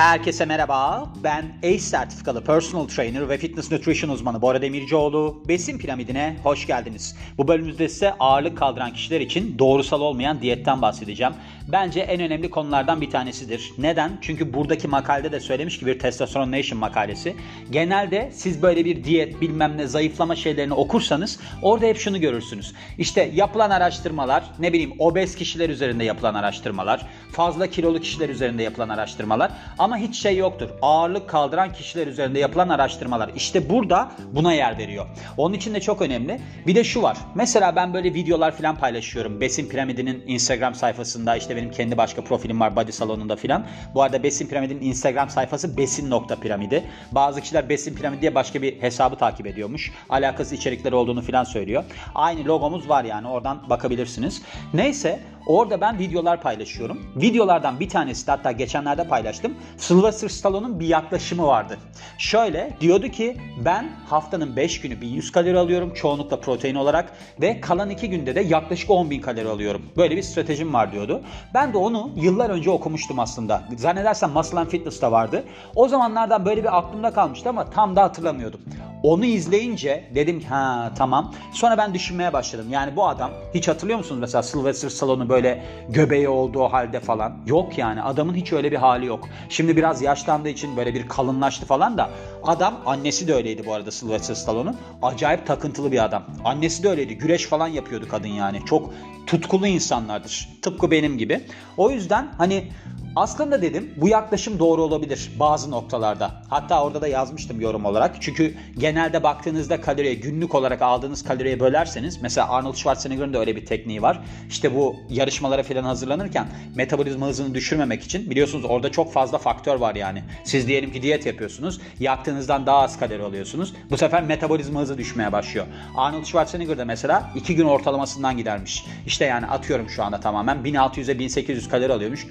Herkese merhaba. Ben ACE sertifikalı personal trainer ve fitness nutrition uzmanı Bora Demircioğlu. Besin piramidine hoş geldiniz. Bu bölümümüzde size ağırlık kaldıran kişiler için doğrusal olmayan diyetten bahsedeceğim. Bence en önemli konulardan bir tanesidir. Neden? Çünkü buradaki makalede de söylemiş ki bir Testosterone Nation makalesi. Genelde siz böyle bir diyet bilmem ne zayıflama şeylerini okursanız orada hep şunu görürsünüz. İşte yapılan araştırmalar ne bileyim obez kişiler üzerinde yapılan araştırmalar, fazla kilolu kişiler üzerinde yapılan araştırmalar ama hiç şey yoktur. Ağırlık kaldıran kişiler üzerinde yapılan araştırmalar. İşte burada buna yer veriyor. Onun için de çok önemli. Bir de şu var. Mesela ben böyle videolar falan paylaşıyorum. Besin Piramidi'nin Instagram sayfasında işte benim kendi başka profilim var Body Salonu'nda filan. Bu arada Besin Piramidi'nin Instagram sayfası besin.piramidi. Bazı kişiler Besin Piramidi diye başka bir hesabı takip ediyormuş. Alakası içerikleri olduğunu filan söylüyor. Aynı logomuz var yani oradan bakabilirsiniz. Neyse orada ben videolar paylaşıyorum. Videolardan bir tanesi de hatta geçenlerde paylaştım. Sylvester Stallone'un bir yaklaşımı vardı. Şöyle diyordu ki ben haftanın 5 günü 1100 kalori alıyorum çoğunlukla protein olarak ve kalan 2 günde de yaklaşık 10.000 kalori alıyorum. Böyle bir stratejim var diyordu. Ben de onu yıllar önce okumuştum aslında. Zannedersem Muscle and Fitness'ta vardı. O zamanlardan böyle bir aklımda kalmıştı ama tam da hatırlamıyordum. Onu izleyince dedim ki ha tamam. Sonra ben düşünmeye başladım. Yani bu adam hiç hatırlıyor musunuz mesela Sylvester Stallone'u böyle göbeği olduğu halde falan? Yok yani adamın hiç öyle bir hali yok. Şimdi biraz yaşlandığı için böyle bir kalınlaştı falan da adam annesi de öyleydi bu arada Sylvester Stallone'un. Acayip takıntılı bir adam. Annesi de öyleydi. Güreş falan yapıyordu kadın yani. Çok tutkulu insanlardır. Tıpkı benim gibi. O yüzden hani aslında dedim bu yaklaşım doğru olabilir bazı noktalarda. Hatta orada da yazmıştım yorum olarak. Çünkü genelde baktığınızda kaloriye günlük olarak aldığınız kaloriye bölerseniz mesela Arnold Schwarzenegger'ın da öyle bir tekniği var. İşte bu yarışmalara falan hazırlanırken metabolizma hızını düşürmemek için biliyorsunuz orada çok fazla faktör var yani. Siz diyelim ki diyet yapıyorsunuz. Yaktığınızdan daha az kalori alıyorsunuz. Bu sefer metabolizma hızı düşmeye başlıyor. Arnold Schwarzenegger de mesela 2 gün ortalamasından gidermiş. İşte yani atıyorum şu anda tamamen 1600'e 1800 kalori alıyormuş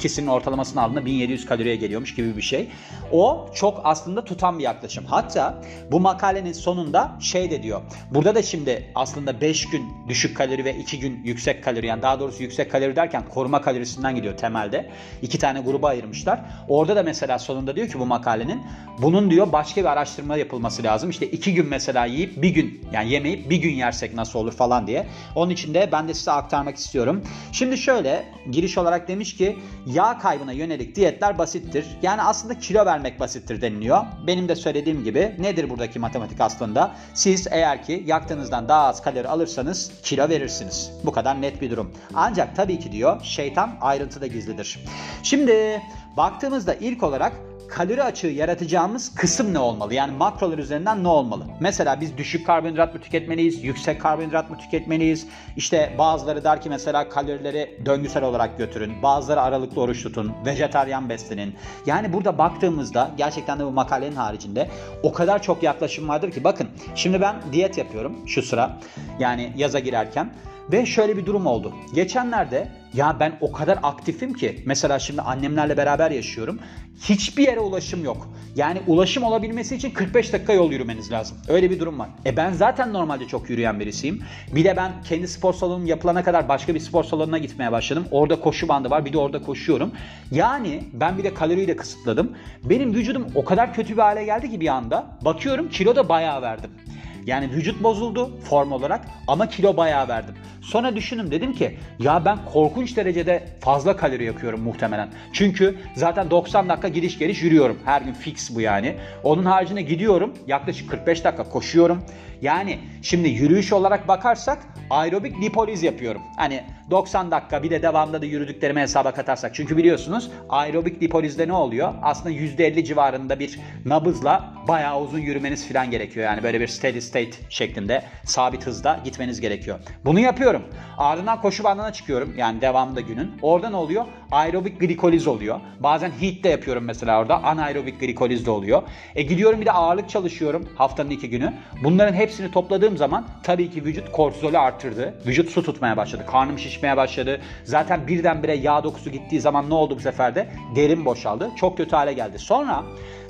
ikisinin ortalamasının altında 1700 kaloriye geliyormuş gibi bir şey. O çok aslında tutan bir yaklaşım. Hatta bu makalenin sonunda şey de diyor. Burada da şimdi aslında 5 gün düşük kalori ve 2 gün yüksek kalori yani daha doğrusu yüksek kalori derken koruma kalorisinden gidiyor temelde. İki tane gruba ayırmışlar. Orada da mesela sonunda diyor ki bu makalenin bunun diyor başka bir araştırma yapılması lazım. İşte 2 gün mesela yiyip bir gün yani yemeyip bir gün yersek nasıl olur falan diye. Onun için de ben de size aktarmak istiyorum. Şimdi şöyle giriş olarak demiş ki yağ kaybına yönelik diyetler basittir. Yani aslında kilo vermek basittir deniliyor. Benim de söylediğim gibi nedir buradaki matematik aslında? Siz eğer ki yaktığınızdan daha az kalori alırsanız kilo verirsiniz. Bu kadar net bir durum. Ancak tabii ki diyor şeytan ayrıntıda gizlidir. Şimdi baktığımızda ilk olarak kalori açığı yaratacağımız kısım ne olmalı? Yani makrolar üzerinden ne olmalı? Mesela biz düşük karbonhidrat mı tüketmeliyiz? Yüksek karbonhidrat mı tüketmeliyiz? İşte bazıları der ki mesela kalorileri döngüsel olarak götürün. Bazıları aralıklı oruç tutun. Vejetaryen beslenin. Yani burada baktığımızda gerçekten de bu makalenin haricinde o kadar çok yaklaşım vardır ki bakın şimdi ben diyet yapıyorum şu sıra. Yani yaza girerken ve şöyle bir durum oldu. Geçenlerde ya ben o kadar aktifim ki mesela şimdi annemlerle beraber yaşıyorum. Hiçbir yere ulaşım yok. Yani ulaşım olabilmesi için 45 dakika yol yürümeniz lazım. Öyle bir durum var. E ben zaten normalde çok yürüyen birisiyim. Bir de ben kendi spor salonum yapılana kadar başka bir spor salonuna gitmeye başladım. Orada koşu bandı var. Bir de orada koşuyorum. Yani ben bir de kaloriyi de kısıtladım. Benim vücudum o kadar kötü bir hale geldi ki bir anda. Bakıyorum kilo da bayağı verdim. Yani vücut bozuldu form olarak ama kilo bayağı verdim. Sonra düşündüm dedim ki ya ben korkunç derecede fazla kalori yakıyorum muhtemelen. Çünkü zaten 90 dakika gidiş geliş yürüyorum. Her gün fix bu yani. Onun haricinde gidiyorum yaklaşık 45 dakika koşuyorum. Yani şimdi yürüyüş olarak bakarsak aerobik lipoliz yapıyorum. Hani 90 dakika bir de devamında da yürüdüklerimi hesaba katarsak. Çünkü biliyorsunuz aerobik lipolizde ne oluyor? Aslında %50 civarında bir nabızla bayağı uzun yürümeniz falan gerekiyor. Yani böyle bir steady state şeklinde sabit hızda gitmeniz gerekiyor. Bunu yapıyorum. Ardından koşu bandına çıkıyorum. Yani devamında günün. Orada ne oluyor? Aerobik glikoliz oluyor. Bazen heat de yapıyorum mesela orada. Anaerobik glikoliz de oluyor. E gidiyorum bir de ağırlık çalışıyorum haftanın iki günü. Bunların hepsini topladığım zaman tabii ki vücut kortizolü arttırdı. Vücut su tutmaya başladı. Karnım şişmeye başladı. Zaten birdenbire yağ dokusu gittiği zaman ne oldu bu sefer de? Derin boşaldı. Çok kötü hale geldi. Sonra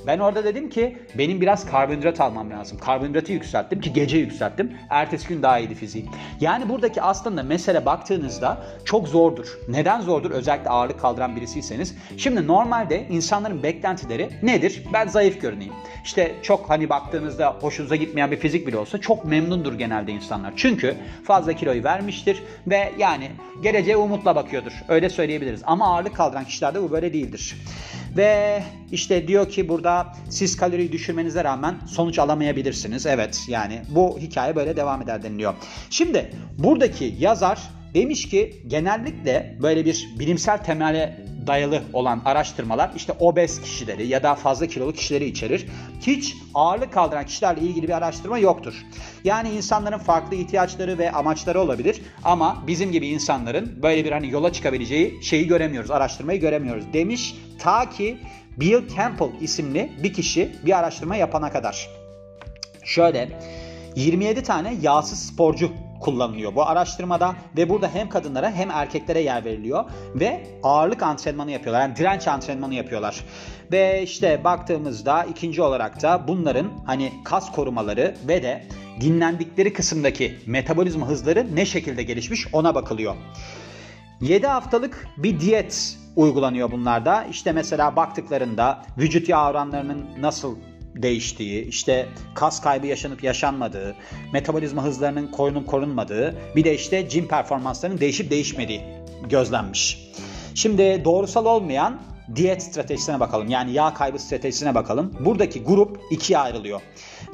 Ben orada dedim ki benim biraz karbonhidrat almam lazım. Karbonhidratı yükselttim ki gece yükselttim. Ertesi gün daha iyiydi fiziğim. Yani buradaki aslında mesele baktığınızda çok zordur. Neden zordur? Özellikle ağırlık kaldıran birisiyseniz. Şimdi normalde insanların beklentileri nedir? Ben zayıf görüneyim. İşte çok hani baktığınızda hoşunuza gitmeyen bir fizik bile olsa çok memnundur genelde insanlar. Çünkü fazla kiloyu vermiştir ve yani geleceğe umutla bakıyordur. Öyle söyleyebiliriz. Ama ağırlık kaldıran kişilerde bu böyle değildir. Ve işte diyor ki burada siz kaloriyi düşürmenize rağmen sonuç alamayabilirsiniz. Evet yani bu hikaye böyle devam eder deniliyor. Şimdi buradaki yazar demiş ki genellikle böyle bir bilimsel temele dayalı olan araştırmalar işte obez kişileri ya da fazla kilolu kişileri içerir. Hiç ağırlık kaldıran kişilerle ilgili bir araştırma yoktur. Yani insanların farklı ihtiyaçları ve amaçları olabilir ama bizim gibi insanların böyle bir hani yola çıkabileceği şeyi göremiyoruz, araştırmayı göremiyoruz demiş. Ta ki Bill Campbell isimli bir kişi bir araştırma yapana kadar. Şöyle 27 tane yağsız sporcu kullanılıyor bu araştırmada ve burada hem kadınlara hem erkeklere yer veriliyor ve ağırlık antrenmanı yapıyorlar. Yani direnç antrenmanı yapıyorlar. Ve işte baktığımızda ikinci olarak da bunların hani kas korumaları ve de dinlendikleri kısımdaki metabolizma hızları ne şekilde gelişmiş ona bakılıyor. 7 haftalık bir diyet uygulanıyor bunlarda. İşte mesela baktıklarında vücut yağ oranlarının nasıl değiştiği, işte kas kaybı yaşanıp yaşanmadığı, metabolizma hızlarının korunup korunmadığı, bir de işte cim performanslarının değişip değişmediği gözlenmiş. Şimdi doğrusal olmayan diyet stratejisine bakalım. Yani yağ kaybı stratejisine bakalım. Buradaki grup ikiye ayrılıyor.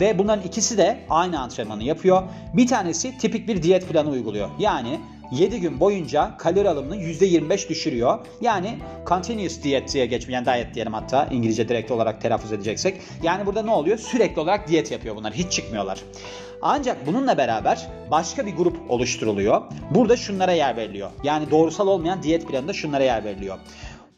Ve bunların ikisi de aynı antrenmanı yapıyor. Bir tanesi tipik bir diyet planı uyguluyor. Yani 7 gün boyunca kalori alımını %25 düşürüyor. Yani continuous diet diye geçmiyor. Yani diet diyelim hatta İngilizce direkt olarak telaffuz edeceksek. Yani burada ne oluyor? Sürekli olarak diyet yapıyor bunlar. Hiç çıkmıyorlar. Ancak bununla beraber başka bir grup oluşturuluyor. Burada şunlara yer veriliyor. Yani doğrusal olmayan diyet planında şunlara yer veriliyor.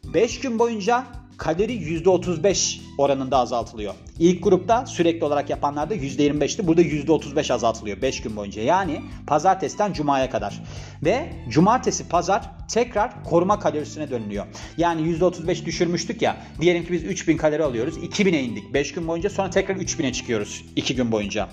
5 gün boyunca kalori %35 oranında azaltılıyor. İlk grupta sürekli olarak yapanlarda %25'ti. Burada %35 azaltılıyor 5 gün boyunca. Yani pazartesiden cumaya kadar. Ve cumartesi pazar tekrar koruma kalorisine dönülüyor. Yani %35 düşürmüştük ya. Diyelim ki biz 3000 kalori alıyoruz. 2000'e indik 5 gün boyunca. Sonra tekrar 3000'e çıkıyoruz 2 gün boyunca.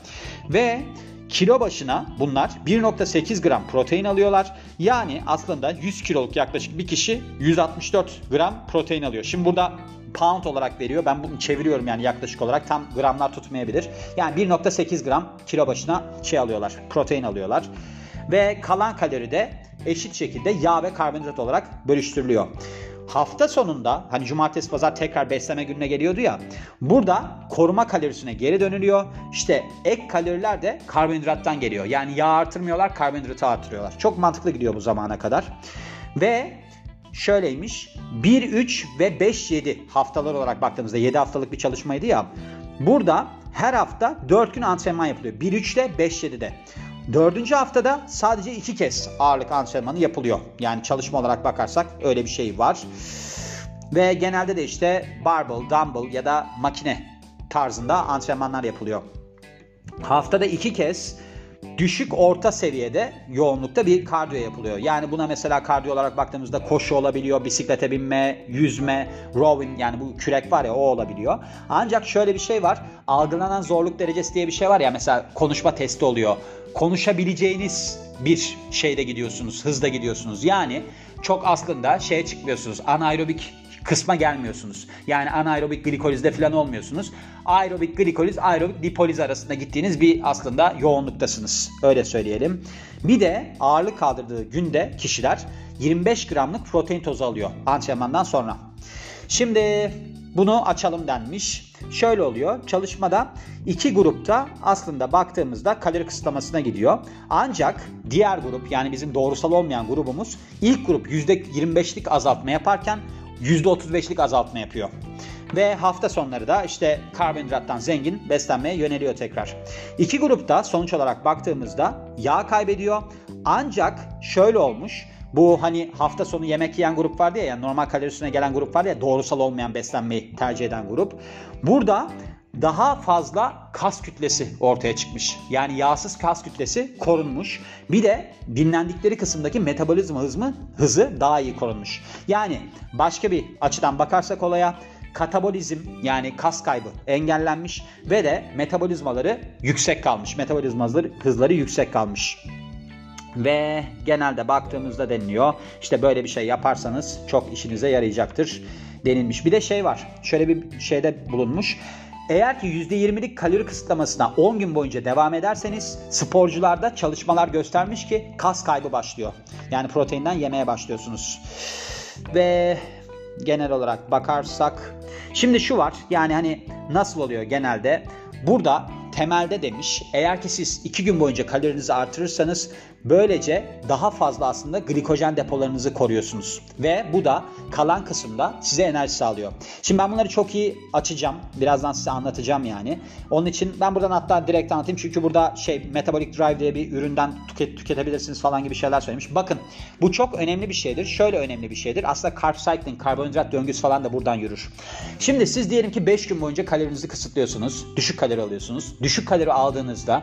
Ve Kilo başına bunlar 1.8 gram protein alıyorlar. Yani aslında 100 kiloluk yaklaşık bir kişi 164 gram protein alıyor. Şimdi burada pound olarak veriyor. Ben bunu çeviriyorum yani yaklaşık olarak tam gramlar tutmayabilir. Yani 1.8 gram kilo başına şey alıyorlar, protein alıyorlar. Ve kalan kalori de eşit şekilde yağ ve karbonhidrat olarak bölüştürülüyor. Hafta sonunda hani cumartesi pazar tekrar besleme gününe geliyordu ya. Burada koruma kalorisine geri dönülüyor. İşte ek kaloriler de karbonhidrattan geliyor. Yani yağ artırmıyorlar, karbonhidratı artırıyorlar. Çok mantıklı gidiyor bu zamana kadar. Ve şöyleymiş. 1 3 ve 5 7 haftalar olarak baktığımızda 7 haftalık bir çalışmaydı ya. Burada her hafta 4 gün antrenman yapılıyor. 1 3'te 5 7'de. Dördüncü haftada sadece iki kez ağırlık antrenmanı yapılıyor. Yani çalışma olarak bakarsak öyle bir şey var. Ve genelde de işte barbell, dumbbell ya da makine tarzında antrenmanlar yapılıyor. Haftada iki kez düşük orta seviyede yoğunlukta bir kardiyo yapılıyor. Yani buna mesela kardiyo olarak baktığımızda koşu olabiliyor, bisiklete binme, yüzme, rowing yani bu kürek var ya o olabiliyor. Ancak şöyle bir şey var. Algılanan zorluk derecesi diye bir şey var ya mesela konuşma testi oluyor. Konuşabileceğiniz bir şeyde gidiyorsunuz, hızda gidiyorsunuz. Yani çok aslında şeye çıkmıyorsunuz. Anaerobik kısma gelmiyorsunuz. Yani anaerobik glikolizde falan olmuyorsunuz. Aerobik glikoliz, aerobik lipoliz arasında gittiğiniz bir aslında yoğunluktasınız. Öyle söyleyelim. Bir de ağırlık kaldırdığı günde kişiler 25 gramlık protein tozu alıyor antrenmandan sonra. Şimdi bunu açalım denmiş. Şöyle oluyor. Çalışmada iki grupta aslında baktığımızda kalori kısıtlamasına gidiyor. Ancak diğer grup yani bizim doğrusal olmayan grubumuz ilk grup %25'lik azaltma yaparken %35'lik azaltma yapıyor. Ve hafta sonları da işte karbonhidrattan zengin beslenmeye yöneliyor tekrar. İki grupta sonuç olarak baktığımızda yağ kaybediyor. Ancak şöyle olmuş. Bu hani hafta sonu yemek yiyen grup vardı ya yani normal kalorisine gelen grup vardı ya doğrusal olmayan beslenmeyi tercih eden grup. Burada daha fazla kas kütlesi ortaya çıkmış. Yani yağsız kas kütlesi korunmuş. Bir de dinlendikleri kısımdaki metabolizma hızı, hızı daha iyi korunmuş. Yani başka bir açıdan bakarsak olaya katabolizm yani kas kaybı engellenmiş ve de metabolizmaları yüksek kalmış. Metabolizmaları hızları yüksek kalmış. Ve genelde baktığımızda deniliyor. İşte böyle bir şey yaparsanız çok işinize yarayacaktır denilmiş. Bir de şey var. Şöyle bir şeyde bulunmuş. Eğer ki %20'lik kalori kısıtlamasına 10 gün boyunca devam ederseniz sporcularda çalışmalar göstermiş ki kas kaybı başlıyor. Yani proteinden yemeye başlıyorsunuz. Ve genel olarak bakarsak şimdi şu var yani hani nasıl oluyor genelde burada temelde demiş eğer ki siz 2 gün boyunca kalorinizi artırırsanız böylece daha fazla aslında glikojen depolarınızı koruyorsunuz. Ve bu da kalan kısımda size enerji sağlıyor. Şimdi ben bunları çok iyi açacağım. Birazdan size anlatacağım yani. Onun için ben buradan hatta direkt anlatayım. Çünkü burada şey Metabolic Drive diye bir üründen tüket, tüketebilirsiniz falan gibi şeyler söylemiş. Bakın bu çok önemli bir şeydir. Şöyle önemli bir şeydir. Aslında carb cycling, karbonhidrat döngüsü falan da buradan yürür. Şimdi siz diyelim ki 5 gün boyunca kalorinizi kısıtlıyorsunuz. Düşük kalori alıyorsunuz. Düşük kalori aldığınızda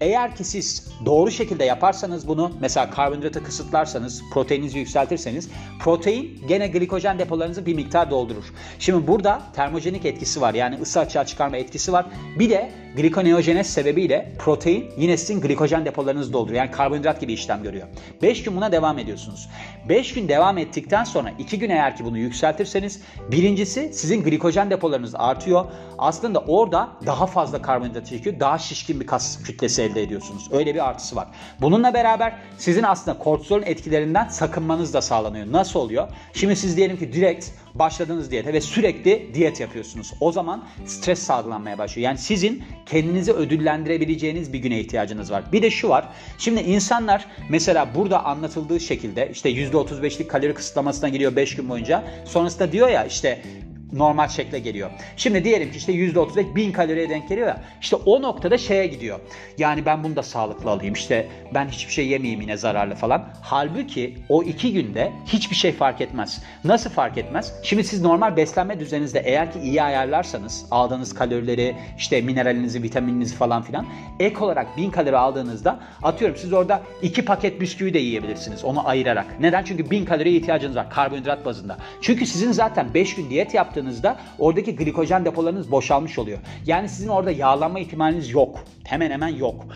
eğer ki siz doğru şekilde yaparsanız bunu mesela karbonhidratı kısıtlarsanız, proteininizi yükseltirseniz protein gene glikojen depolarınızı bir miktar doldurur. Şimdi burada termojenik etkisi var yani ısı açığa çıkarma etkisi var. Bir de glikoneojenez sebebiyle protein yine sizin glikojen depolarınızı dolduruyor. Yani karbonhidrat gibi işlem görüyor. 5 gün buna devam ediyorsunuz. 5 gün devam ettikten sonra 2 gün eğer ki bunu yükseltirseniz birincisi sizin glikojen depolarınız artıyor. Aslında orada daha fazla karbonhidrat çekiyor. Daha şişkin bir kas kütlesi elde ediyorsunuz. Öyle bir artısı var. Bununla beraber sizin aslında kortizolun etkilerinden sakınmanız da sağlanıyor. Nasıl oluyor? Şimdi siz diyelim ki direkt başladınız diyete ve sürekli diyet yapıyorsunuz. O zaman stres salgılanmaya başlıyor. Yani sizin kendinizi ödüllendirebileceğiniz bir güne ihtiyacınız var. Bir de şu var. Şimdi insanlar mesela burada anlatıldığı şekilde işte %35'lik kalori kısıtlamasına giriyor 5 gün boyunca. Sonrasında diyor ya işte normal şekle geliyor. Şimdi diyelim ki işte %35 bin kaloriye denk geliyor ya. İşte o noktada şeye gidiyor. Yani ben bunu da sağlıklı alayım. İşte ben hiçbir şey yemeyeyim yine zararlı falan. Halbuki o iki günde hiçbir şey fark etmez. Nasıl fark etmez? Şimdi siz normal beslenme düzeninizde eğer ki iyi ayarlarsanız aldığınız kalorileri işte mineralinizi, vitamininizi falan filan ek olarak bin kalori aldığınızda atıyorum siz orada iki paket bisküvi de yiyebilirsiniz onu ayırarak. Neden? Çünkü bin kaloriye ihtiyacınız var karbonhidrat bazında. Çünkü sizin zaten 5 gün diyet yaptığınız yaptığınızda oradaki glikojen depolarınız boşalmış oluyor. Yani sizin orada yağlanma ihtimaliniz yok. Hemen hemen yok.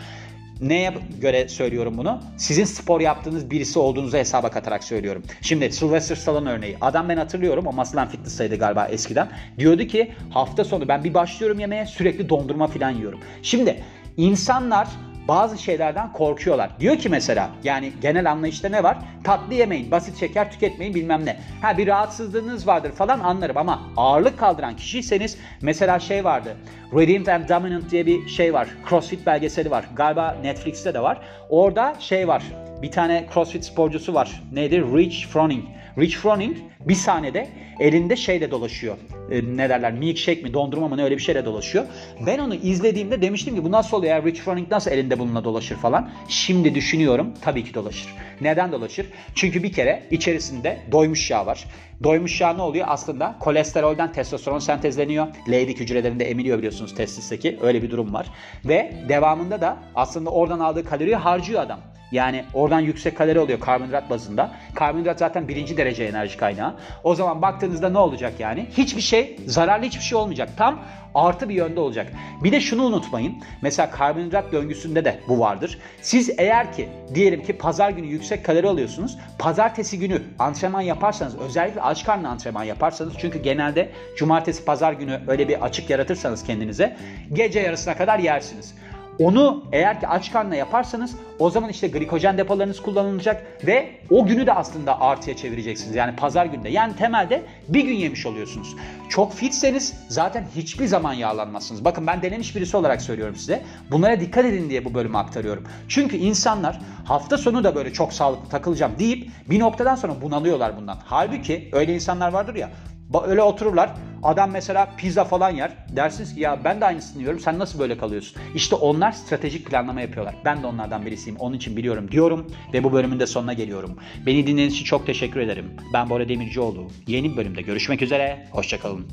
Neye göre söylüyorum bunu? Sizin spor yaptığınız birisi olduğunuzu hesaba katarak söylüyorum. Şimdi Sylvester Stallone örneği. Adam ben hatırlıyorum o Muscle Fitness'taydı galiba eskiden. Diyordu ki hafta sonu ben bir başlıyorum yemeğe sürekli dondurma falan yiyorum. Şimdi insanlar bazı şeylerden korkuyorlar. Diyor ki mesela yani genel anlayışta ne var? Tatlı yemeyin, basit şeker tüketmeyin bilmem ne. Ha bir rahatsızlığınız vardır falan anlarım ama ağırlık kaldıran kişiyseniz mesela şey vardı. Radiant and Dominant diye bir şey var. CrossFit belgeseli var. Galiba Netflix'te de var. Orada şey var. Bir tane CrossFit sporcusu var. Nedir? Rich Froning. Rich Froning bir sahnede elinde şeyle dolaşıyor. E, ne derler milkshake mi dondurma mı ne öyle bir şeyle dolaşıyor. Ben onu izlediğimde demiştim ki bu nasıl oluyor ya Rich Froning nasıl elinde bununla dolaşır falan. Şimdi düşünüyorum tabii ki dolaşır. Neden dolaşır? Çünkü bir kere içerisinde doymuş yağ var. Doymuş yağ ne oluyor? Aslında kolesterolden testosteron sentezleniyor. Leydig hücrelerinde emiliyor biliyorsunuz testisteki. Öyle bir durum var. Ve devamında da aslında oradan aldığı kaloriyi harcıyor adam. Yani oradan yüksek kalori oluyor karbonhidrat bazında. Karbonhidrat zaten birinci derece enerji kaynağı. O zaman baktığınızda ne olacak yani? Hiçbir şey, zararlı hiçbir şey olmayacak. Tam artı bir yönde olacak. Bir de şunu unutmayın. Mesela karbonhidrat döngüsünde de bu vardır. Siz eğer ki diyelim ki pazar günü yüksek kalori alıyorsunuz. Pazartesi günü antrenman yaparsanız özellikle aç karnı antrenman yaparsanız çünkü genelde cumartesi pazar günü öyle bir açık yaratırsanız kendinize gece yarısına kadar yersiniz. Onu eğer ki aç karnına yaparsanız o zaman işte glikojen depolarınız kullanılacak ve o günü de aslında artıya çevireceksiniz. Yani pazar günde. Yani temelde bir gün yemiş oluyorsunuz. Çok fitseniz zaten hiçbir zaman yağlanmazsınız. Bakın ben denemiş birisi olarak söylüyorum size. Bunlara dikkat edin diye bu bölümü aktarıyorum. Çünkü insanlar hafta sonu da böyle çok sağlıklı takılacağım deyip bir noktadan sonra bunalıyorlar bundan. Halbuki öyle insanlar vardır ya Öyle otururlar. Adam mesela pizza falan yer. Dersiniz ki ya ben de aynısını yiyorum. Sen nasıl böyle kalıyorsun? İşte onlar stratejik planlama yapıyorlar. Ben de onlardan birisiyim. Onun için biliyorum diyorum ve bu bölümün de sonuna geliyorum. Beni dinlediğiniz için çok teşekkür ederim. Ben Bora Demircioğlu. Yeni bir bölümde görüşmek üzere. Hoşçakalın.